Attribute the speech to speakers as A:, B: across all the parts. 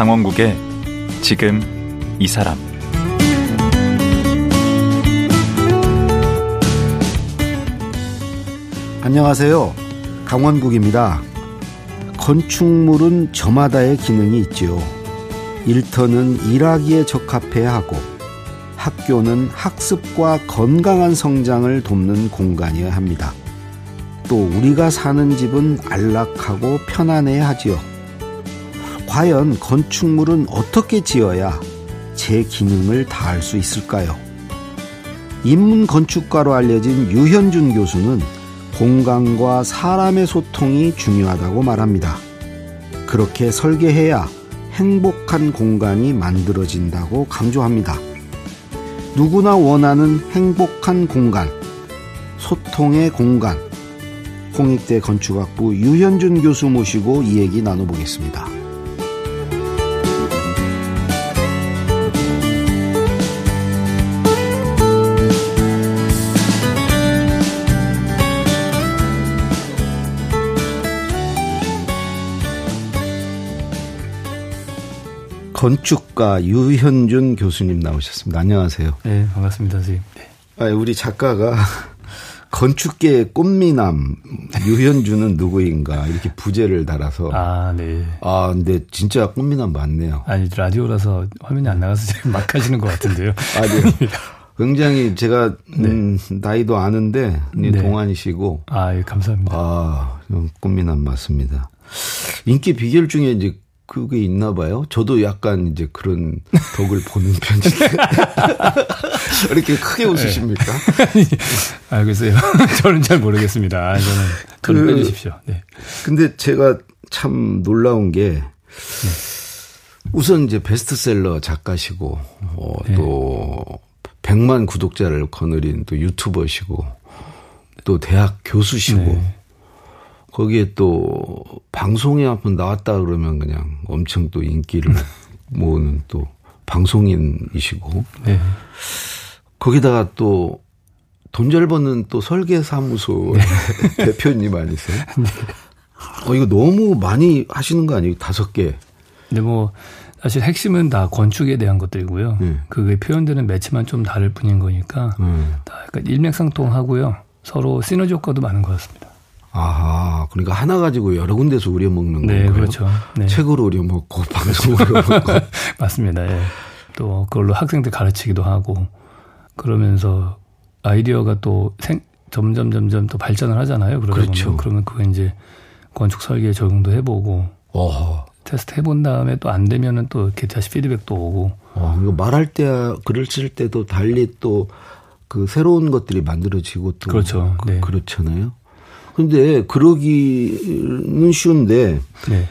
A: 강원국의 지금 이 사람
B: 안녕하세요. 강원국입니다. 건축물은 저마다의 기능이 있지요. 일터는 일하기에 적합해야 하고 학교는 학습과 건강한 성장을 돕는 공간이어야 합니다. 또 우리가 사는 집은 안락하고 편안해야 하지요. 과연 건축물은 어떻게 지어야 제 기능을 다할 수 있을까요? 인문 건축가로 알려진 유현준 교수는 공간과 사람의 소통이 중요하다고 말합니다. 그렇게 설계해야 행복한 공간이 만들어진다고 강조합니다. 누구나 원하는 행복한 공간, 소통의 공간. 홍익대 건축학부 유현준 교수 모시고 이 얘기 나눠보겠습니다. 건축가 유현준 교수님 나오셨습니다. 안녕하세요.
C: 네, 반갑습니다, 선생님. 네.
B: 아, 우리 작가가 건축계의 꽃미남 유현준은 누구인가 이렇게 부제를 달아서
C: 아, 네.
B: 아, 근데 진짜 꽃미남 맞네요.
C: 아니 라디오라서 화면이 안 나가서 지금 막 하시는 것 같은데요.
B: 아, 네. 굉장히 제가 음, 네. 나이도 아는데 네. 동안이시고
C: 아, 예, 감사합니다.
B: 아, 꽃미남 맞습니다. 인기 비결 중에 이제 그게 있나 봐요. 저도 약간 이제 그런 덕을 보는 편인데. 이렇게 크게 웃으십니까?
C: 네. 알겠어요. 저는 잘 모르겠습니다. 저는, 저는 그, 빼주십시오. 네.
B: 근데 제가 참 놀라운 게, 네. 우선 이제 베스트셀러 작가시고, 어, 네. 또, 100만 구독자를 거느린 또 유튜버시고, 또 대학 교수시고, 네. 거기에 또 방송에 한번 나왔다 그러면 그냥 엄청 또 인기를 모으는 또 방송인이시고 네. 거기다가 또 돈 잘 버는 또 설계사무소 네. 대표님 아니세요? 네. 어 이거 너무 많이 하시는 거 아니에요? 다섯 개.
C: 근데 뭐 사실 핵심은 다 건축에 대한 것들이고요. 네. 그게 표현되는 매체만 좀 다를 뿐인 거니까 음. 다 약간 일맥상통하고요. 서로 시너지 효과도 많은 것 같습니다.
B: 아하, 그러니까 하나 가지고 여러 군데서 우려 먹는
C: 네,
B: 건가요?
C: 그렇죠. 네.
B: 책으로 우려 먹고 방송으로 먹고.
C: 맞습니다. 예. 또 그걸로 학생들 가르치기도 하고 그러면서 아이디어가 또 생, 점점 점점 또 발전을 하잖아요. 그러다 그렇죠. 보면 그러면 그거 이제 건축 설계에 적용도 해보고 어허. 테스트 해본 다음에 또 안 되면은 또 이렇게 다시 피드백도 오고.
B: 어, 이거 말할 때 글을 쓸 때도 달리 또 그 새로운 것들이 만들어지고 또
C: 그렇죠.
B: 그, 네. 그렇잖아요. 근데 그러기는 쉬운데 네.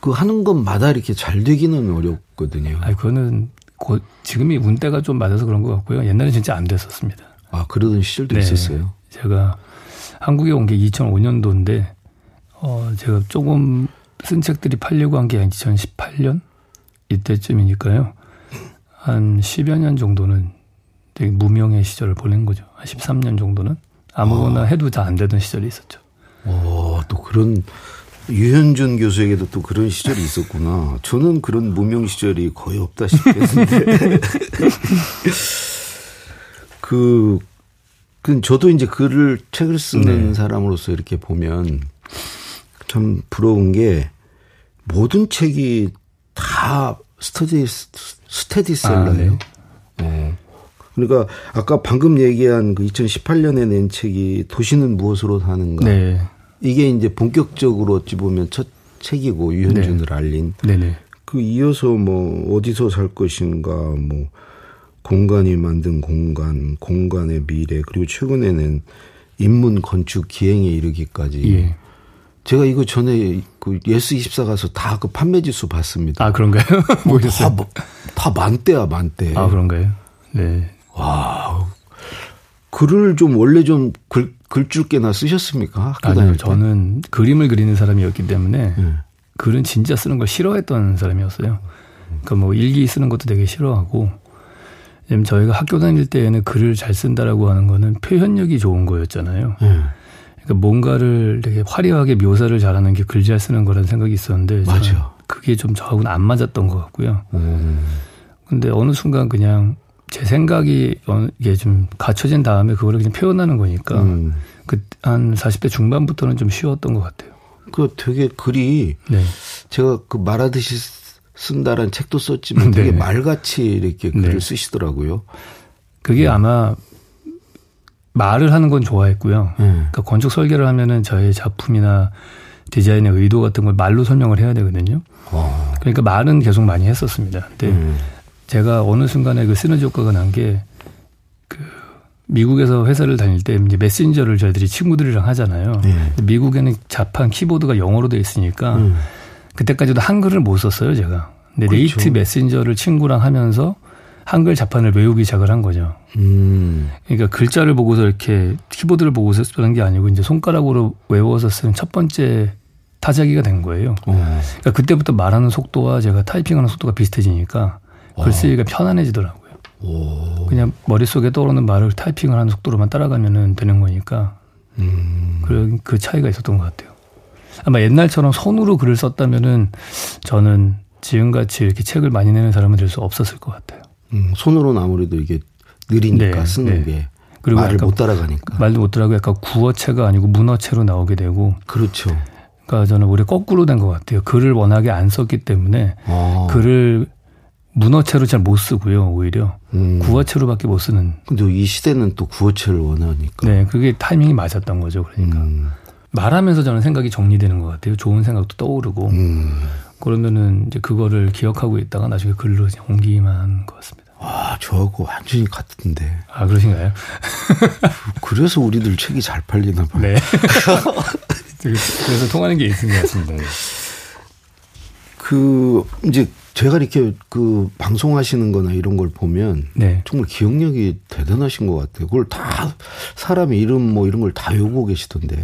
B: 그 하는 것마다 이렇게 잘 되기는 어렵거든요.
C: 아, 그거는 곧 지금이 운때가 좀 맞아서 그런 것 같고요. 옛날에 진짜 안 됐었습니다.
B: 아, 그러던 시절도 네. 있었어요.
C: 제가 한국에 온 게 2005년도인데 어, 제가 조금 쓴 책들이 팔려고 한 게 2018년 이때쯤이니까요. 한 10여 년 정도는 되게 무명의 시절을 보낸 거죠. 한 13년 정도는. 아무거나 어. 해도 잘안 되던 시절이 있었죠.
B: 어, 또 그런 유현준 교수에게도 또 그런 시절이 있었구나. 저는 그런 무명 시절이 거의 없다시피 했는데. 그, 그, 저도 이제 글을, 책을 쓰는 네. 사람으로서 이렇게 보면 참 부러운 게 모든 책이 다 스터디, 스테디셀러예요. 아, 네. 네. 그러니까 아까 방금 얘기한 그 2018년에 낸 책이 도시는 무엇으로 사는가. 네. 이게 이제 본격적으로 어찌 보면 첫 책이고 유현준을 네. 알린. 네네. 그 이어서 뭐 어디서 살 것인가 뭐 공간이 만든 공간, 공간의 미래 그리고 최근에는 인문 건축 기행에 이르기까지. 예. 제가 이거 전에 그 예스 24 가서 다 그 판매 지수 봤습니다.
C: 아, 그런가요?
B: 뭐, 다, 뭐, 다 만대야, 만대.
C: 아, 그런가요? 네.
B: 와, 글을 좀 원래 좀 글, 글줄 꽤나 쓰셨습니까?
C: 아니요, 저는 그림을 그리는 사람이었기 때문에 네. 글은 진짜 쓰는 걸 싫어했던 사람이었어요. 그러니까 뭐 일기 쓰는 것도 되게 싫어하고, 왜냐면 저희가 학교 다닐 때에는 글을 잘 쓴다라고 하는 거는 표현력이 좋은 거였잖아요. 네. 그러니까 뭔가를 되게 화려하게 묘사를 잘하는 게 글 잘 쓰는 거라는 생각이 있었는데,
B: 맞아.
C: 그게 좀 저하고는 안 맞았던 것 같고요.
B: 음.
C: 근데 어느 순간 그냥 제 생각이 어, 이게 좀 갖춰진 다음에 그거를 그냥 표현하는 거니까
B: 음.
C: 그한 40대 중반부터는 좀 쉬웠던 것 같아요.
B: 그 되게 글이
C: 네.
B: 제가 그 말하듯이 쓴다라는 책도 썼지만 되게
C: 네.
B: 말같이 이렇게 글을
C: 네.
B: 쓰시더라고요.
C: 그게 아마 말을 하는 건 좋아했고요.
B: 네.
C: 그러니까 건축 설계를 하면은 저의 작품이나 디자인의 의도 같은 걸 말로 설명을 해야 되거든요.
B: 어.
C: 그러니까 말은 계속 많이 했었습니다. 근데
B: 음.
C: 제가 어느 순간에 그 시너지 효과가 난 게 그 미국에서 회사를 다닐 때 이제 메신저를 저희들이 친구들이랑 하잖아요.
B: 네.
C: 근데 미국에는 자판 키보드가 영어로 돼 있으니까
B: 음.
C: 그때까지도 한글을 못 썼어요, 제가. 근데
B: 그렇죠.
C: 네이트 메신저를 친구랑 하면서 한글 자판을 외우기 시작을 한 거죠.
B: 음.
C: 그러니까 글자를 보고서 이렇게 키보드를 보고서 쓰는 게 아니고 이제 손가락으로 외워서 쓰는 첫 번째 타자기가 된 거예요.
B: 어.
C: 그러니까 그때부터 말하는 속도와 제가 타이핑하는 속도가 비슷해지니까 글쓰기가 편안해지더라고요.
B: 오.
C: 그냥 머릿속에 떠오르는 말을 타이핑을 하는 속도로만 따라가면 되는 거니까
B: 음.
C: 그런 그 차이가 있었던 것 같아요. 아마 옛날처럼 손으로 글을 썼다면은 저는 지금같이 이렇게 책을 많이 내는 사람은 될 수 없었을 것 같아요.
B: 음. 손으로는 아무래도 이게 느리니까
C: 네,
B: 쓰는
C: 네.
B: 게
C: 그리고
B: 말을 못 따라가니까.
C: 말도 못하고 약간 구어체가 아니고 문어체로 나오게 되고
B: 그렇죠.
C: 그러니까 저는 오히려 거꾸로 된 것 같아요. 글을 워낙에 안 썼기 때문에
B: 어.
C: 글을 문어체로 잘 못 쓰고요. 오히려
B: 음.
C: 구어체로밖에 못 쓰는.
B: 근데 이 시대는 또 구어체를 원하니까.
C: 네, 그게 타이밍이 맞았던 거죠. 그러니까
B: 음.
C: 말하면서 저는 생각이 정리되는 것 같아요. 좋은 생각도 떠오르고
B: 음.
C: 그러면은 이제 그거를 기억하고 있다가 나중에 글로 옮기만 하는 것 같습니다.
B: 아, 저하고 완전히 같은데.
C: 아 그러신가요?
B: 그래서 우리들 책이 잘 팔리나 봐요.
C: 네. 그래서 통하는 게 있는 것 같습니다. 네.
B: 그 이제 제가 이렇게 그 방송하시는 거나 이런 걸 보면
C: 네.
B: 정말 기억력이 대단하신 것 같아요. 그걸 다 사람의 이름 뭐 이런 걸 다 외우고 계시던데.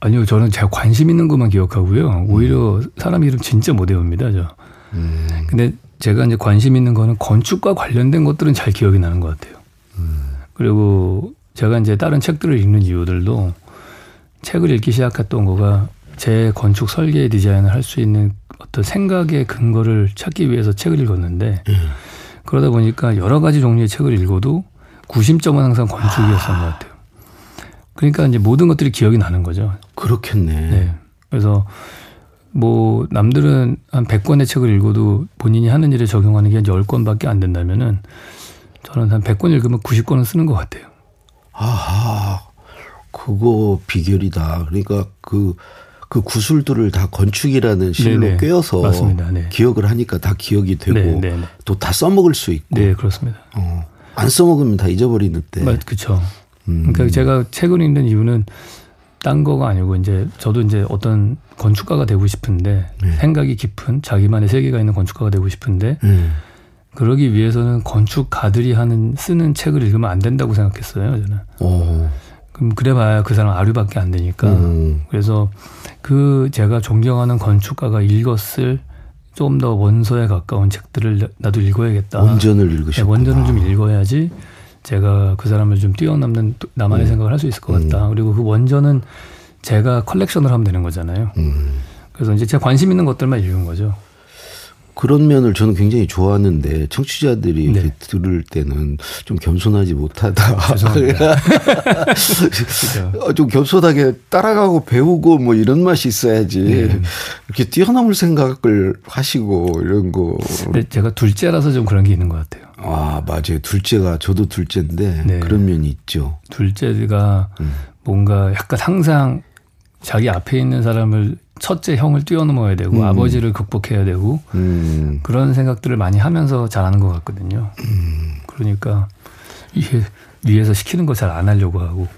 C: 아니요, 저는 제가 관심 있는 것만 기억하고요. 오히려 사람 이름 진짜 못 외웁니다, 저.
B: 음.
C: 근데 제가 이제 관심 있는 거는 건축과 관련된 것들은 잘 기억이 나는 것 같아요. 그리고 제가 이제 다른 책들을 읽는 이유들도 책을 읽기 시작했던 거가 제 건축 설계 디자인을 할 수 있는 어떤 생각의 근거를 찾기 위해서 책을 읽었는데 그러다 보니까 여러 가지 종류의 책을 읽어도 구심점은 항상 건축이었던 것 같아요. 그러니까 이제 모든 것들이 기억이 나는 거죠.
B: 그렇겠네.
C: 네. 그래서 뭐 남들은 한 100권의 책을 읽어도 본인이 하는 일에 적용하는 게 한 10권밖에 안 된다면은 저는 한 100권 읽으면 90권은 쓰는 것 같아요.
B: 아하, 그거 비결이다. 그러니까 그, 그 구술들을 다 건축이라는 실로. 꿰어서.
C: 네.
B: 기억을 하니까 다 기억이 되고
C: 네, 네, 네.
B: 또다 써먹을 수 있고
C: 네, 그렇습니다.
B: 어, 안 써먹으면 다 잊어버리는데.
C: 맞, 그쵸.
B: 음.
C: 그러니까 제가 책을 읽는 이유는 딴 거가 아니고 이제 저도 이제 어떤 건축가가 되고 싶은데
B: 네.
C: 생각이 깊은 자기만의 세계가 있는 건축가가 되고 싶은데
B: 음.
C: 그러기 위해서는 건축가들이 하는 쓰는 책을 읽으면 안 된다고 생각했어요. 저는.
B: 오.
C: 그럼 그래봐야 그 사람 아류밖에 안 되니까.
B: 음.
C: 그래서 그 제가 존경하는 건축가가 읽었을 좀더 원서에 가까운 책들을 나도 읽어야겠다.
B: 원전을
C: 네,
B: 읽으셨구나.
C: 원전을 좀 읽어야지 제가 그 사람을 좀 뛰어넘는 또 나만의
B: 음.
C: 생각을 할 수 있을 것 같다. 그리고 그 원전은 제가 컬렉션을 하면 되는 거잖아요.
B: 음.
C: 그래서 이제 제가 관심 있는 것들만 읽은 거죠.
B: 그런 면을 저는 굉장히 좋아하는데 청취자들이
C: 네.
B: 이렇게 들을 때는 좀 겸손하지 못하다. 어, 좀 겸손하게 따라가고 배우고 뭐 이런 맛이 있어야지.
C: 네.
B: 이렇게 뛰어넘을 생각을 하시고 이런 거.
C: 근데 제가 둘째라서 좀 그런 게 있는 것 같아요.
B: 아, 맞아요. 둘째가 저도 둘째인데
C: 네.
B: 그런 면이 있죠.
C: 둘째가
B: 음.
C: 뭔가 약간 항상 자기 앞에 있는 사람을 첫째 형을 뛰어넘어야 되고
B: 음.
C: 아버지를 극복해야 되고
B: 음.
C: 그런 생각들을 많이 하면서 잘하는 것 같거든요.
B: 음.
C: 그러니까 이게 위에서 시키는 거 잘 안 하려고 하고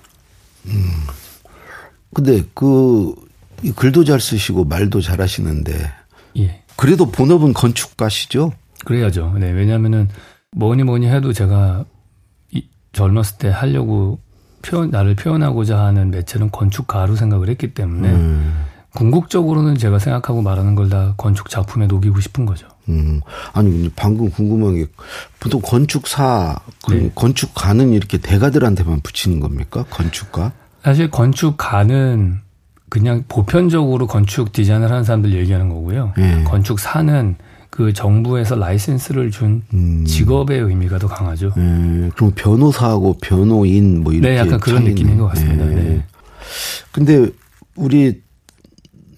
B: 근데 그이 글도 잘 쓰시고 말도 잘 하시는데
C: 예
B: 그래도 본업은 건축가시죠?
C: 그래야죠. 네 왜냐하면은 뭐니 뭐니 해도 제가 이, 젊었을 때 하려고 표현 나를 표현하고자 하는 매체는 건축가로 생각을 했기 때문에
B: 음.
C: 궁극적으로는 제가 생각하고 말하는 걸 다 건축 작품에 녹이고 싶은 거죠.
B: 음. 아니, 방금 궁금한 게, 보통 건축사, 그
C: 네.
B: 건축가는 이렇게 대가들한테만 붙이는 겁니까? 건축가?
C: 사실 건축가는 그냥 보편적으로 건축 디자인을 하는 사람들 얘기하는 거고요.
B: 예.
C: 건축사는 그 정부에서 라이센스를 준
B: 음.
C: 직업의 의미가 더 강하죠.
B: 예, 그럼 변호사하고 변호인 뭐 이렇게
C: 네, 약간 그런
B: 차이는-
C: 느낌인 것 같습니다.
B: 예.
C: 네.
B: 근데 우리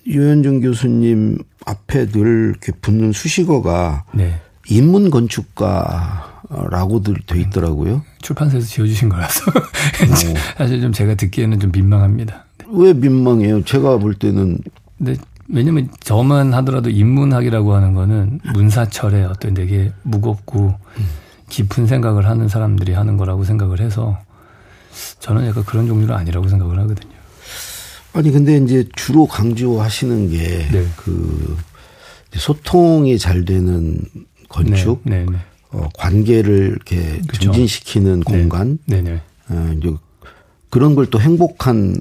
B: 유현정 교수님 앞에 늘 이렇게 붙는 수식어가
C: 네.
B: 인문 건축가라고들 돼 있더라고요.
C: 출판사에서 지어주신 거라서
B: 어.
C: 사실 좀 제가 듣기에는 좀 민망합니다.
B: 왜 민망해요? 제가 볼 때는
C: 근데 왜냐면 저만 하더라도 인문학이라고 하는 거는 문사철의 어떤 되게 무겁고 깊은 생각을 하는 사람들이 하는 거라고 생각을 해서 저는 약간 그런 종류는 아니라고 생각을 하거든요.
B: 아니 근데 이제 주로 강조하시는 게
C: 네.
B: 그 소통이 잘 되는 건축,
C: 네, 네, 네.
B: 어, 관계를 이렇게
C: 그쵸.
B: 증진시키는 공간,
C: 네, 네.
B: 어, 이제 그런 걸 또 행복한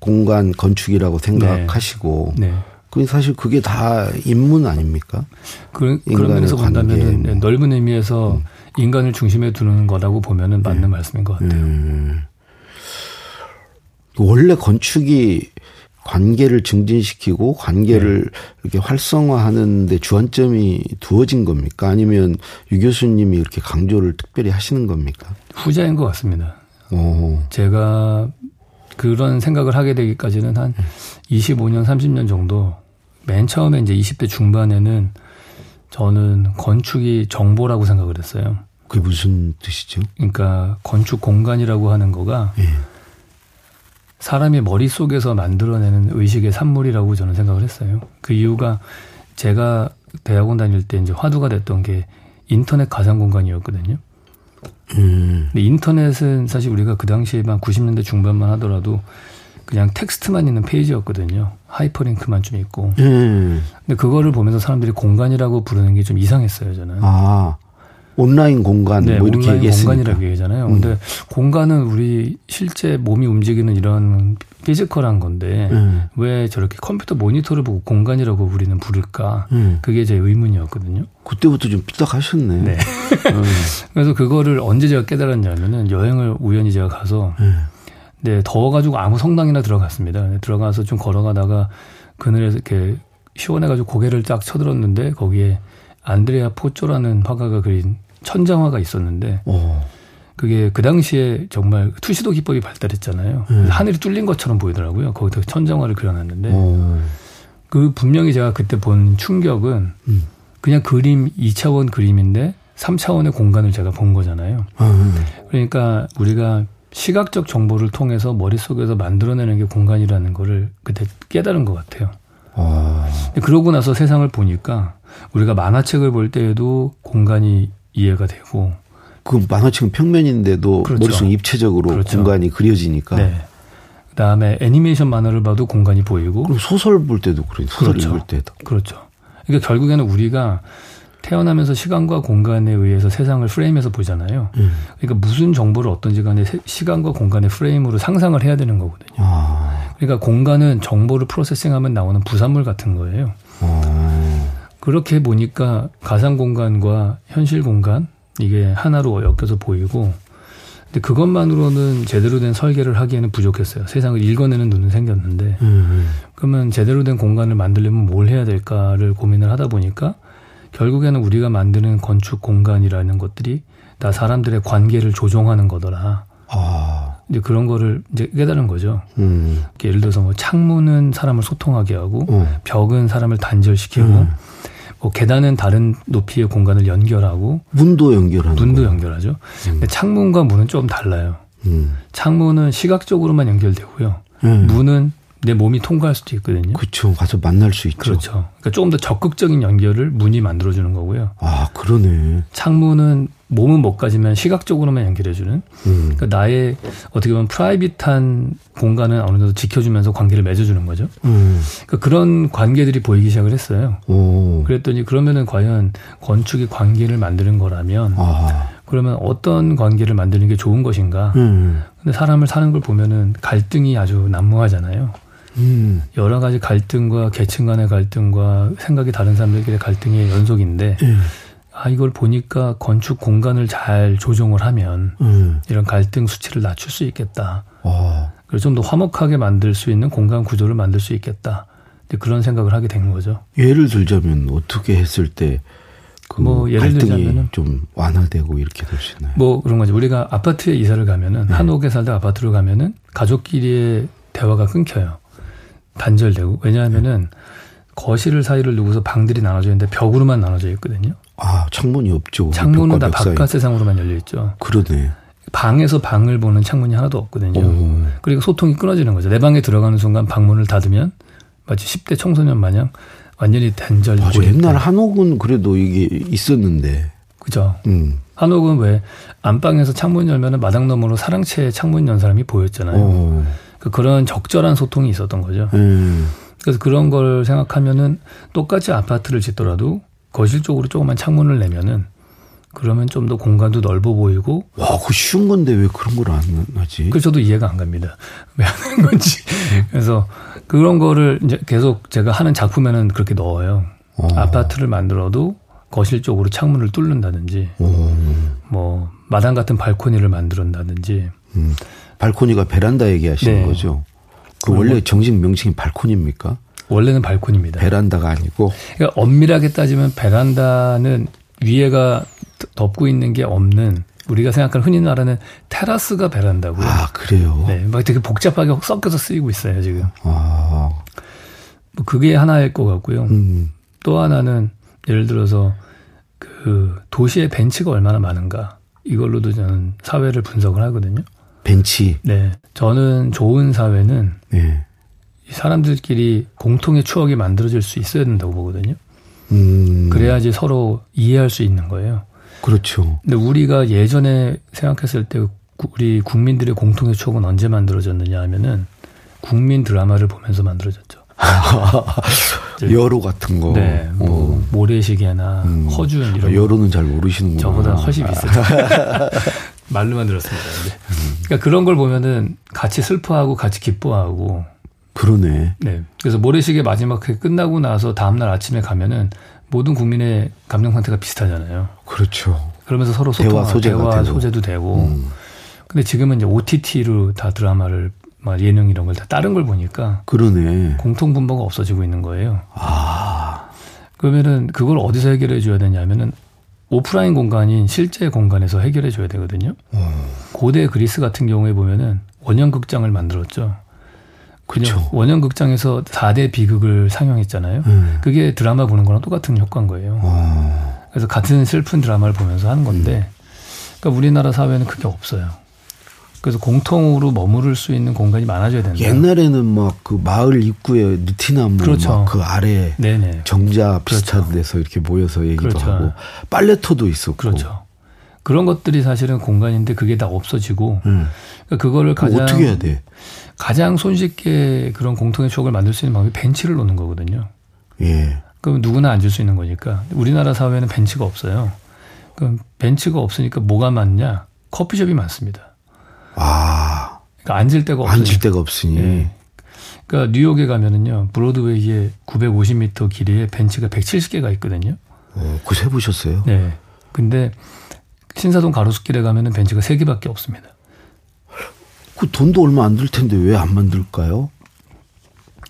B: 공간 건축이라고 생각하시고,
C: 네.
B: 그 사실 그게 다 인문 아닙니까?
C: 그, 그런 면에서 본다면
B: 뭐.
C: 넓은 의미에서 인간을 중심에 두는 거라고 보면은 맞는 말씀인 것 같아요.
B: 음. 원래 건축이 관계를 증진시키고 관계를
C: 네.
B: 이렇게 활성화하는 데 주안점이 두어진 겁니까? 아니면 유 교수님이 이렇게 강조를 특별히 하시는 겁니까?
C: 후자인 것 같습니다.
B: 오,
C: 제가 그런 생각을 하게 되기까지는 한 25년, 30년 정도 맨 처음에 이제 20대 중반에는 저는 건축이 정보라고 생각을 했어요.
B: 그게 무슨 뜻이죠?
C: 그러니까 건축 공간이라고 하는 거가
B: 예.
C: 사람의 머릿속에서 만들어내는 의식의 산물이라고 저는 생각을 했어요. 그 이유가 제가 대학원 다닐 때 이제 화두가 됐던 게 인터넷 가상 공간이었거든요.
B: 음,
C: 근데 인터넷은 사실 우리가 그 당시에만 90년대 중반만 하더라도 그냥 텍스트만 있는 페이지였거든요. 하이퍼링크만 좀 있고.
B: 예.
C: 근데 그거를 보면서 사람들이 공간이라고 부르는 게 좀 이상했어요, 저는.
B: 아, 온라인 공간
C: 네,
B: 뭐 이렇게
C: 온라인
B: 얘기했으니까. 음.
C: 공간이라고 얘기하잖아요. 근데 공간은 우리 실제 몸이 움직이는 이런 physical한 건데
B: 음.
C: 왜 저렇게 컴퓨터 모니터를 보고 공간이라고 우리는 부를까?
B: 음.
C: 그게 제 의문이었거든요.
B: 그때부터 좀 삐딱하셨네.
C: 네.
B: 음.
C: 그래서 그거를 언제 제가 깨달았냐면은 여행을 우연히 제가 가서
B: 음.
C: 네, 더워가지고 아무 성당이나 들어갔습니다. 네, 들어가서 좀 걸어가다가 그늘에서 이렇게 시원해가지고 고개를 딱 쳐들었는데 거기에 안드레아 포쪼라는 화가가 그린 천장화가 있었는데
B: 오,
C: 그게 그 당시에 정말 투시도 기법이 발달했잖아요.
B: 음.
C: 하늘이 뚫린 것처럼 보이더라고요. 거기다 천장화를 그려놨는데
B: 오,
C: 그 분명히 제가 그때 본 충격은
B: 음.
C: 그냥 그림 2차원 그림인데 3차원의 공간을 제가 본 거잖아요.
B: 아,
C: 그러니까 우리가 시각적 정보를 통해서 머릿속에서 만들어내는 게 공간이라는 거를 그때 깨달은 것 같아요.
B: 아,
C: 그러고 나서 세상을 보니까 우리가 만화책을 볼 때에도 공간이 이해가 되고
B: 그 만화책은 평면인데도
C: 그렇죠.
B: 머릿속 입체적으로
C: 그렇죠.
B: 공간이 그려지니까.
C: 네. 그다음에 애니메이션 만화를 봐도 공간이 보이고
B: 그럼 소설 볼 때도 그래. 소설
C: 그렇죠.
B: 읽을 때도.
C: 그렇죠. 그러니까 결국에는 우리가 태어나면서 시간과 공간에 의해서 세상을 프레임해서 보잖아요.
B: 음.
C: 그러니까 무슨 정보를 어떤지 간에 세- 시간과 공간의 프레임으로 상상을 해야 되는 거거든요.
B: 아,
C: 그러니까 공간은 정보를 프로세싱하면 나오는 부산물 같은 거예요.
B: 아,
C: 그렇게 보니까 가상 공간과 현실 공간 이게 하나로 엮여서 보이고 근데 그것만으로는 제대로 된 설계를 하기에는 부족했어요. 세상을 읽어내는 눈은 생겼는데
B: 음,
C: 그러면 제대로 된 공간을 만들려면 뭘 해야 될까를 고민을 하다 보니까 결국에는 우리가 만드는 건축 공간이라는 것들이 다 사람들의 관계를 조종하는 거더라.
B: 아,
C: 이제 그런 거를 이제 깨달은 거죠.
B: 음,
C: 예를 들어서 뭐 창문은 사람을 소통하게 하고
B: 어,
C: 벽은 사람을 단절시키고
B: 음.
C: 뭐 계단은 다른 높이의 공간을 연결하고
B: 문도 연결하는.
C: 문도
B: 거예요.
C: 연결하죠. 근데 창문과 문은 좀 달라요.
B: 음,
C: 창문은 시각적으로만 연결되고요.
B: 음.
C: 문은 내 몸이 통과할 수도 있거든요.
B: 그렇죠. 가서 만날 수 있죠.
C: 그렇죠. 그러니까 조금 더 적극적인 연결을 문이 만들어주는 거고요.
B: 아, 그러네.
C: 창문은 몸은 못 가지만 시각적으로만 연결해주는.
B: 음,
C: 그러니까 나의 어떻게 보면 프라이빗한 공간은 어느 정도 지켜주면서 관계를 맺어주는 거죠.
B: 음,
C: 그러니까 그런 관계들이 보이기 시작을 했어요.
B: 오,
C: 그랬더니 그러면은 과연 건축이 관계를 만드는 거라면
B: 아,
C: 그러면 어떤 관계를 만드는 게 좋은 것인가?
B: 음,
C: 근데 사람을 사는 걸 보면은 갈등이 아주 난무하잖아요.
B: 음,
C: 여러 가지 갈등과 계층 간의 갈등과 생각이 다른 사람들끼리 갈등의 연속인데
B: 음,
C: 아 이걸 보니까 건축 공간을 잘 조정을 하면
B: 음,
C: 이런 갈등 수치를 낮출 수 있겠다.
B: 아,
C: 그래서 좀더 화목하게 만들 수 있는 공간 구조를 만들 수 있겠다. 그런 생각을 하게 된 거죠.
B: 예를 들자면 어떻게 했을 때 그
C: 뭐 예를
B: 갈등이
C: 들자면은
B: 좀 완화되고 이렇게 될 수 있나요?
C: 뭐 그런 거죠. 우리가 아파트에 이사를 가면은
B: 네.
C: 한옥에 살다 아파트로 가면은 가족끼리의 대화가 끊겨요. 단절되고 왜냐하면은 거실을 사이를 두고서 방들이 나눠져 있는데 벽으로만 나눠져 있거든요.
B: 아 창문이 없죠.
C: 창문은
B: 다벽 사이.
C: 바깥 세상으로만 열려 있죠.
B: 그러네.
C: 방에서 방을 보는 창문이 하나도 없거든요.
B: 오.
C: 그리고 소통이 끊어지는 거죠. 내 방에 들어가는 순간 방문을 닫으면 마치 10대 청소년 마냥 완전히 단절.
B: 맞아. 옛날 한옥은 그래도 이게 있었는데.
C: 그죠.
B: 음.
C: 한옥은 왜 안방에서 창문 열면은 마당 너머로 사랑채 창문 연 사람이 보였잖아요.
B: 어.
C: 그 그런 적절한 소통이 있었던 거죠.
B: 예.
C: 그래서 그런 걸 생각하면은 똑같이 아파트를 짓더라도 거실 쪽으로 조그만 창문을 내면은 그러면 좀 더 공간도 넓어 보이고
B: 와, 그 쉬운 건데 왜 그런 걸 안 하지?
C: 그 저도 이해가 안 갑니다. 왜 하는 건지. 그래서 그런 거를 이제 계속 제가 하는 작품에는 그렇게 넣어요.
B: 어.
C: 아파트를 만들어도 거실 쪽으로 창문을 뚫는다든지
B: 오.
C: 뭐 마당 같은 발코니를 만들었다든지
B: 음. 발코니가 베란다 얘기하시는
C: 네.
B: 거죠? 그 원래 정식 명칭이 발코니입니까?
C: 원래는 발코니입니다.
B: 베란다가 아니고.
C: 그러니까 엄밀하게 따지면 베란다는 위에가 덮고 있는 게 없는 우리가 생각하는 흔히 말하는 테라스가 베란다고요.
B: 아, 그래요?
C: 네, 막 되게 복잡하게 섞여서 쓰이고 있어요 지금.
B: 아.
C: 뭐 그게 하나일 것 같고요.
B: 음.
C: 또 하나는 예를 들어서 그 도시의 벤치가 얼마나 많은가 이걸로도 저는 사회를 분석을 하거든요.
B: 벤치.
C: 네, 저는 좋은 사회는
B: 네.
C: 이 사람들끼리 공통의 추억이 만들어질 수 있어야 된다고 보거든요.
B: 음.
C: 그래야지 서로 이해할 수 있는 거예요.
B: 그렇죠.
C: 근데 우리가 예전에 생각했을 때 구- 우리 국민들의 공통의 추억은 언제 만들어졌느냐 하면은 국민 드라마를 보면서 만들어졌죠. 네.
B: 여로 같은 거.
C: 네, 뭐
B: 어.
C: 모래시계나
B: 음.
C: 허준 이런 거.
B: 여로는 잘 모르시는구나.
C: 저보다 훨씬 비싸죠. 말로만 들었습니다. 근데. 그러니까 그런 걸 보면은 같이 슬퍼하고 같이 기뻐하고.
B: 그러네.
C: 네. 그래서 모래시계 마지막 회 끝나고 나서 다음날 아침에 가면은 모든 국민의 감정 상태가 비슷하잖아요.
B: 그렇죠.
C: 그러면서 서로
B: 대화
C: 소통하고
B: 소재가
C: 대화
B: 되고.
C: 소재도 되고.
B: 음.
C: 근데 지금은 이제 OTT로 다 드라마를 막 예능 이런 걸 다 다른 걸 보니까
B: 그러네.
C: 공통 분모가 없어지고 있는 거예요.
B: 아.
C: 그러면은 그걸 어디서 해결해 줘야 되냐면은 오프라인 공간인 실제 공간에서 해결해 줘야 되거든요.
B: 어.
C: 고대 그리스 같은 경우에 보면은 원형 극장을 만들었죠.
B: 그쵸.
C: 원형 극장에서 4대 비극을 상영했잖아요.
B: 음.
C: 그게 드라마 보는 거랑 똑같은 효과인 거예요.
B: 어.
C: 그래서 같은 슬픈 드라마를 보면서 하는 건데, 그러니까 우리나라 사회는 그게 없어요. 그래서 공통으로 머무를 수 있는 공간이 많아져야 된다.
B: 옛날에는 막 그 마을 입구에 느티나무
C: 그렇죠.
B: 막그 아래
C: 네네.
B: 정자 비슷한 데서 이렇게 모여서 얘기도
C: 그렇죠.
B: 하고 빨래터도 있었고.
C: 그렇죠. 그런 것들이 사실은 공간인데 그게 다 없어지고
B: 음.
C: 그러니까 그거를 가장
B: 어떻게 해야 돼?
C: 가장 손쉽게 그런 공통의 추억을 만들 수 있는 방법이 벤치를 놓는 거거든요.
B: 예.
C: 그럼 누구나 앉을 수 있는 거니까. 우리나라 사회는 벤치가 없어요. 그럼 벤치가 없으니까 뭐가 많냐? 커피숍이 많습니다.
B: 아.
C: 그러니까 앉을 데가 없어요.
B: 앉을 데가 없으니.
C: 예. 그러니까 뉴욕에 가면은요 브로드웨이에 950m 길이에 벤치가 170개가 있거든요.
B: 어, 그거 세보셨어요?
C: 네. 근데 신사동 가로수길에 가면은 벤치가 3 개밖에 없습니다.
B: 그 돈도 얼마 안 들 텐데 왜 안 만들까요?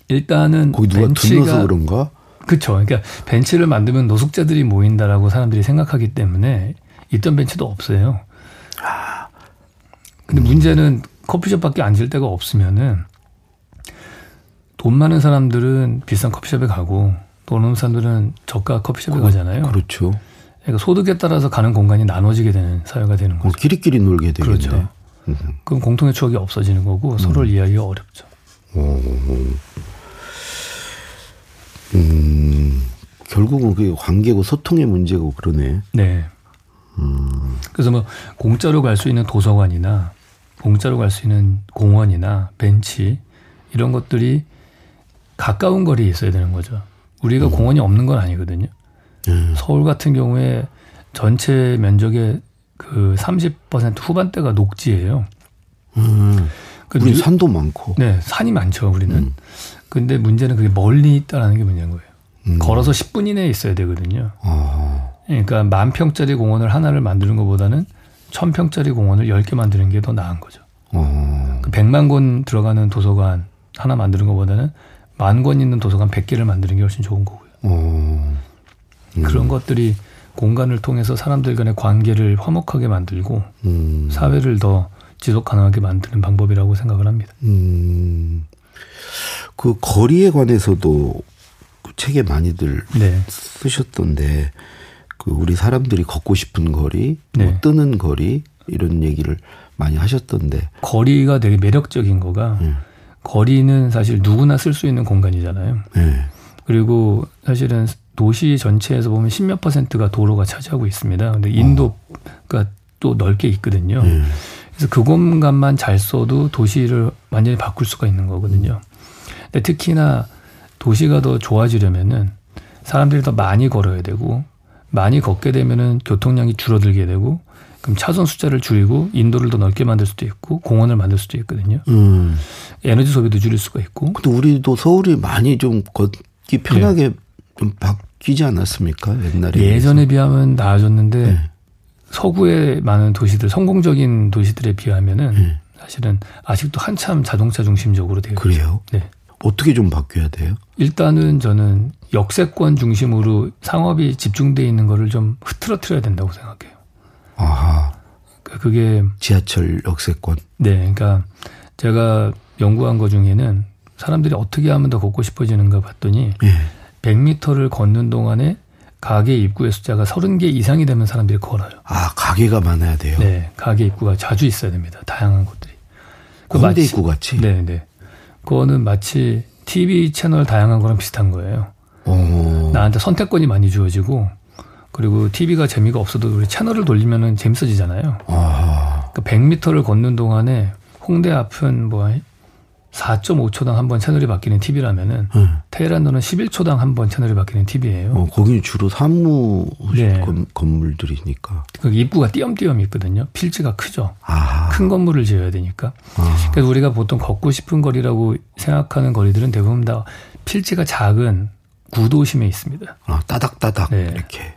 C: 일단은
B: 거기 누가
C: 벤치가
B: 들러서 그런가?
C: 그렇죠. 그러니까 벤치를 만들면 노숙자들이 모인다라고 사람들이 생각하기 때문에 있던 벤치도 없어요. 근데 문제는 커피숍밖에 앉을 데가 없으면은 돈 많은 사람들은 비싼 커피숍에 가고 돈 없는 사람들은 저가 커피숍에 가잖아요.
B: 그렇죠.
C: 그러니까 소득에 따라서 가는 공간이 나눠지게 되는 사회가 되는
B: 어,
C: 거죠.
B: 끼리끼리 놀게 되겠네.
C: 그렇죠.
B: 음.
C: 그럼 공통의 추억이 없어지는 거고 서로를 이해하기가 어렵죠.
B: 음, 결국은 그게 관계고 소통의 문제고 그러네.
C: 네. 그래서 뭐 공짜로 갈 수 있는 도서관이나 공짜로 갈 수 있는 공원이나 벤치 이런 것들이 가까운 거리에 있어야 되는 거죠. 우리가 공원이 없는 건 아니거든요.
B: 음.
C: 서울 같은 경우에 전체 면적의 그 30% 후반대가 녹지예요.
B: 음.
C: 그
B: 우리
C: 뉴-
B: 산도 많고.
C: 네, 산이 많죠, 우리는.
B: 음.
C: 근데 문제는 그게 멀리 있다라는 게 문제인 거예요.
B: 음.
C: 걸어서 10분 이내에 있어야 되거든요.
B: 아,
C: 그러니까 만 평짜리 공원을 하나를 만드는 것보다는 천 평짜리 공원을 10개 만드는 게 더 나은 거죠.
B: 어.
C: 그 100만 권 들어가는 도서관 하나 만드는 것보다는 만 권 있는 도서관 100개를 만드는 게 훨씬 좋은 거고요.
B: 어.
C: 그런 것들이 공간을 통해서 사람들 간의 관계를 화목하게 만들고
B: 음.
C: 사회를 더 지속 가능하게 만드는 방법이라고 생각을 합니다.
B: 음. 그 거리에 관해서도 그 책에 많이들
C: 네.
B: 쓰셨던데 그 우리 사람들이 걷고 싶은 거리,
C: 네.
B: 뭐 뜨는 거리 이런 얘기를 많이 하셨던데.
C: 거리가 되게 매력적인 거가
B: 음.
C: 거리는 사실 누구나 쓸 수 있는 공간이잖아요.
B: 네.
C: 그리고 사실은 도시 전체에서 보면 십몇 퍼센트가 도로가 차지하고 있습니다. 근데 인도가 또 넓게 있거든요.
B: 네.
C: 그래서 그 공간만 잘 써도 도시를 완전히 바꿀 수가 있는 거거든요. 근데 특히나 도시가 더 좋아지려면은 사람들이 더 많이 걸어야 되고 많이 걷게 되면은 교통량이 줄어들게 되고 그럼 차선 숫자를 줄이고 인도를 더 넓게 만들 수도 있고 공원을 만들 수도 있거든요.
B: 음.
C: 에너지 소비도 줄일 수가 있고
B: 근데 우리도 서울이 많이 좀 걷기 편하게 좀 바뀌지 않았습니까? 옛날에.
C: 예전에 비하면 나아졌는데
B: 네.
C: 서구의 많은 도시들 성공적인 도시들에 비하면은
B: 네.
C: 사실은 아직도 한참 자동차 중심적으로 되어 있죠.
B: 그래요?
C: 네.
B: 어떻게 좀 바뀌어야 돼요?
C: 일단은 저는 역세권 중심으로 상업이 집중돼 있는 거를 좀 흐트러뜨려야 된다고 생각해요.
B: 아하.
C: 그러니까 그게
B: 지하철 역세권.
C: 네, 그러니까 제가 연구한 거 중에는 사람들이 어떻게 하면 더 걷고 싶어지는가 봤더니
B: 예.
C: 100m를 걷는 동안에 가게 입구의 숫자가 30개 이상이 되면 사람들이 걸어요.
B: 아, 가게가 많아야 돼요.
C: 네, 가게 입구가 자주 있어야 됩니다. 다양한 곳들이. 그 마치-
B: 입구 같이.
C: 네, 네. 그거는 마치 TV 채널 다양한 거랑 비슷한 거예요.
B: 어.
C: 나한테 선택권이 많이 주어지고 그리고 TV가 재미가 없어도 우리 채널을 돌리면은 재밌어지잖아요.
B: 아.
C: 그러니까 100m를 걷는 동안에 홍대 앞은 뭐 4.5초당 한 번 채널이 바뀌는 TV라면은
B: 네.
C: 테헤란도는 11초당 한 번 채널이 바뀌는 TV예요.
B: 어, 거기는 주로 사무
C: 네.
B: 건, 건물들이니까.
C: 그 입구가 띄엄띄엄 있거든요. 필지가 크죠.
B: 아.
C: 큰 건물을 지어야 되니까.
B: 아.
C: 그래서 우리가 보통 걷고 싶은 거리라고 생각하는 거리들은 대부분 다 필지가 작은 구도심에 있습니다.
B: 아, 따닥따닥
C: 네.
B: 이렇게.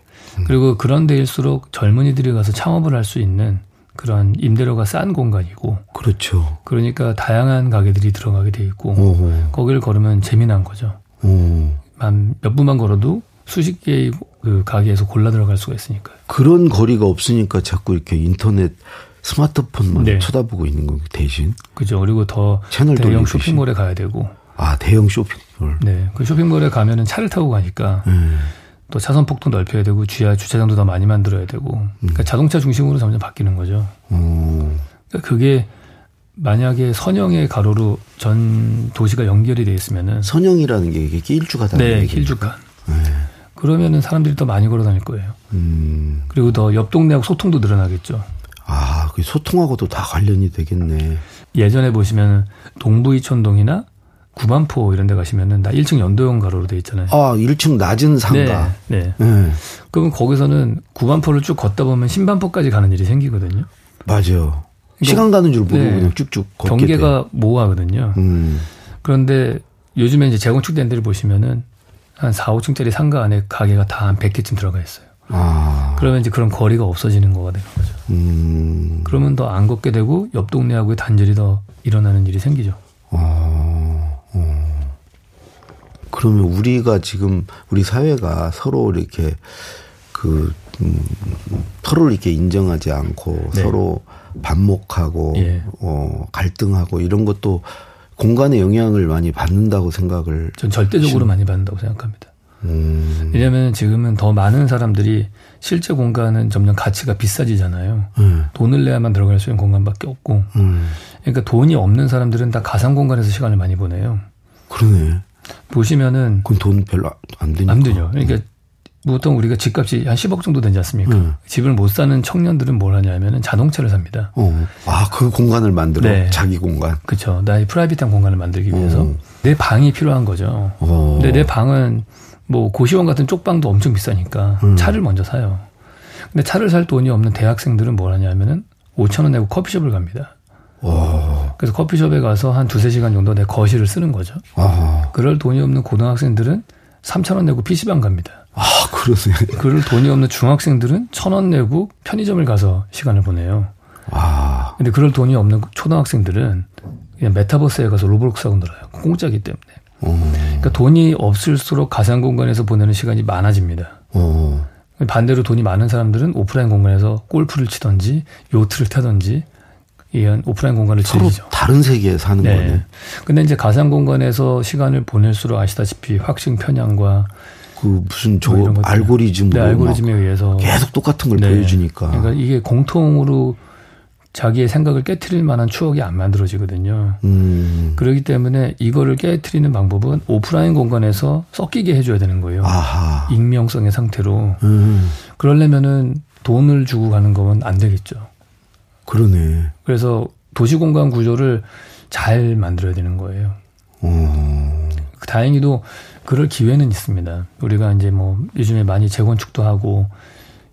C: 그리고 그런 데일수록 젊은이들이 가서 창업을 할 수 있는 그런 임대료가 싼 공간이고
B: 그렇죠.
C: 그러니까 다양한 가게들이 들어가게 돼 있고
B: 오호.
C: 거기를 걸으면 재미난 거죠.
B: 오.
C: 한몇 분만 걸어도 수십 개의 그 가게에서 골라 들어갈 수가 있으니까요.
B: 그런 거리가 없으니까 자꾸 이렇게 인터넷 스마트폰만
C: 네.
B: 쳐다보고 있는 거 대신
C: 그죠. 그리고 더
B: 채널
C: 대형. 쇼핑몰에 가야 되고,
B: 아 대형 쇼핑몰.
C: 네, 그 쇼핑몰에 가면은 차를 타고 가니까
B: 음.
C: 또 차선 폭도 넓혀야 되고 주야 주차장도 더 많이 만들어야 되고, 그러니까 자동차 중심으로 점점 바뀌는 거죠.
B: 오.
C: 그러니까 그게 만약에 선형의 가로로 전 도시가 연결이 돼 있으면은
B: 선형이라는 게 이게 길쭉하다는
C: 네? 길쭉한.
B: 네.
C: 그러면은 사람들이 더 많이 걸어 다닐 거예요.
B: 음.
C: 그리고 더 옆 동네하고 소통도 늘어나겠죠.
B: 아, 그 소통하고도 다 관련이 되겠네.
C: 예전에 보시면 동부 이촌동이나 구반포 이런 데 가시면은 다 1층 연도형 가로로 돼 있잖아요.
B: 아, 1층 낮은 상가.
C: 네. 네.
B: 네.
C: 그러면 거기서는 구반포를 쭉 걷다 보면 신반포까지 가는 일이 생기거든요.
B: 맞아요. 시간 가는 줄 모르고
C: 네.
B: 그냥 쭉쭉 걷게 돼.
C: 경계가 모호하거든요.
B: 음.
C: 그런데 요즘에 이제 재건축된 데를 보시면은 한 4, 5층짜리 상가 안에 가게가 다 한 100개쯤 들어가 있어요.
B: 아.
C: 그러면 이제 그런 거리가 없어지는 거가 되는 거죠.
B: 음.
C: 그러면 더 안 걷게 되고 옆 동네하고의 단절이 더 일어나는 일이 생기죠.
B: 어, 어. 그러면 우리가 지금 우리 사회가 서로 이렇게 그 음, 서로를 이렇게 인정하지 않고
C: 네.
B: 서로 반목하고
C: 예.
B: 어, 갈등하고 이런 것도 공간에 영향을 많이 받는다고 생각을
C: 전 절대적으로 많이 받는다고 생각합니다.
B: 음,
C: 왜냐하면 지금은 더 많은 사람들이 실제 공간은 점점 가치가 비싸지잖아요.
B: 음,
C: 돈을 내야만 들어갈 수 있는 공간밖에 없고,
B: 음.
C: 그러니까 돈이 없는 사람들은 다 가상 공간에서 시간을 많이 보내요.
B: 그러네.
C: 보시면은
B: 그건 돈 별로 안 드니까.
C: 안 되죠. 그러니까 보통 우리가 집값이 한 10억 정도 되지 않습니까?
B: 음.
C: 집을 못 사는 청년들은 뭘 하냐면은 자동차를 삽니다.
B: 어. 아, 그 공간을 만들어.
C: 네.
B: 자기 공간.
C: 그렇죠. 나의 프라이빗한 공간을 만들기 위해서
B: 음.
C: 내 방이 필요한 거죠.
B: 어.
C: 근데 내 방은 뭐 고시원 같은 쪽방도 엄청 비싸니까
B: 음.
C: 차를 먼저 사요. 근데 차를 살 돈이 없는 대학생들은 뭘 하냐면은 5천 원 내고 커피숍을 갑니다.
B: 와.
C: 그래서 커피숍에 가서 한 두세 시간 정도 내 거실을 쓰는 거죠.
B: 아.
C: 그럴 돈이 없는 고등학생들은 3천 원 내고 PC방 갑니다.
B: 아, 그러네.
C: 그럴 돈이 없는 중학생들은 천원 내고 편의점을 가서 시간을 보내요.
B: 아.
C: 근데 그럴 돈이 없는 초등학생들은 그냥 메타버스에 가서 로블록스 하고 놀아요. 공짜기 때문에.
B: 어.
C: 그러니까 돈이 없을수록 가상 공간에서 보내는 시간이 많아집니다.
B: 어.
C: 반대로 돈이 많은 사람들은 오프라인 공간에서 골프를 치던지 요트를 타던지 이런 오프라인 공간을
B: 서로
C: 즐기죠.
B: 다른 세계에 사는
C: 네.
B: 거네.
C: 근데 이제 가상 공간에서 시간을 보낼수록 아시다시피 확신 편향과
B: 그 무슨 저
C: 뭐.
B: 알고리즘으로
C: 네, 알고리즘에 의해서
B: 막 계속 똑같은 걸
C: 네.
B: 보여주니까.
C: 그러니까 이게 공통으로 자기의 생각을 깨트릴 만한 추억이 안 만들어지거든요.
B: 음.
C: 그렇기 때문에 이거를 깨트리는 방법은 오프라인 공간에서 섞이게 해줘야 되는 거예요.
B: 아하.
C: 익명성의 상태로.
B: 음.
C: 그러려면은 돈을 주고 가는 거면 안 되겠죠.
B: 그러네.
C: 그래서 도시 공간 구조를 잘 만들어야 되는 거예요.
B: 어.
C: 다행히도 그럴 기회는 있습니다. 우리가 이제 뭐 요즘에 많이 재건축도 하고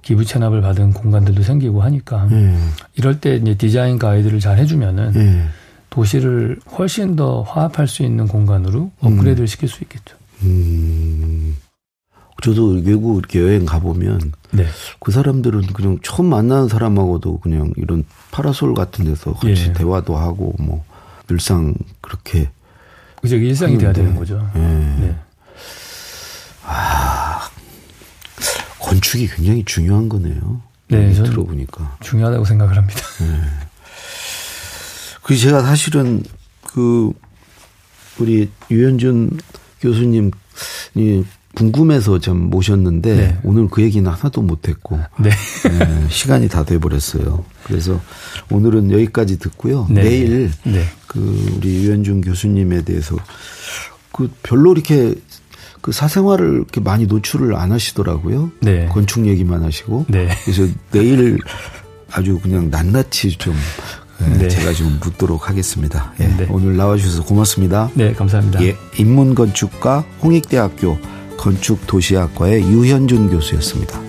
C: 기부 체납을 받은 공간들도 생기고 하니까
B: 예.
C: 이럴 때 이제 디자인 가이드를 잘 해주면은
B: 예.
C: 도시를 훨씬 더 화합할 수 있는 공간으로 업그레이드를 시킬 수 있겠죠.
B: 음. 저도 외국 이렇게 여행 가보면
C: 네.
B: 그 사람들은 그냥 처음 만나는 사람하고도 그냥 이런 파라솔 같은 데서 같이
C: 예.
B: 대화도 하고 뭐 늘상 그렇게
C: 그죠. 일상이 돼야. 되는 거죠.
B: 예.
C: 네.
B: 건축이 굉장히 중요한 거네요.
C: 네,
B: 들어보니까.
C: 중요하다고 생각을 합니다.
B: 그 제가 사실은 그 우리 유현준 교수님이 궁금해서 좀 모셨는데
C: 네.
B: 오늘 그 얘기는 하나도 못했고
C: 네.
B: 네, 시간이 다 돼버렸어요. 그래서 오늘은 여기까지 듣고요.
C: 네.
B: 내일
C: 네.
B: 그 우리 유현준 교수님에 대해서 그 별로 이렇게 그 사생활을 이렇게 많이 노출을 안 하시더라고요.
C: 네.
B: 건축 얘기만 하시고.
C: 네.
B: 그래서 내일 아주 그냥 낱낱이 좀 예,
C: 네.
B: 제가 좀 묻도록 하겠습니다. 예,
C: 네.
B: 오늘 나와주셔서 고맙습니다.
C: 네, 감사합니다.
B: 예, 인문건축가 홍익대학교 건축도시학과의 유현준 교수였습니다.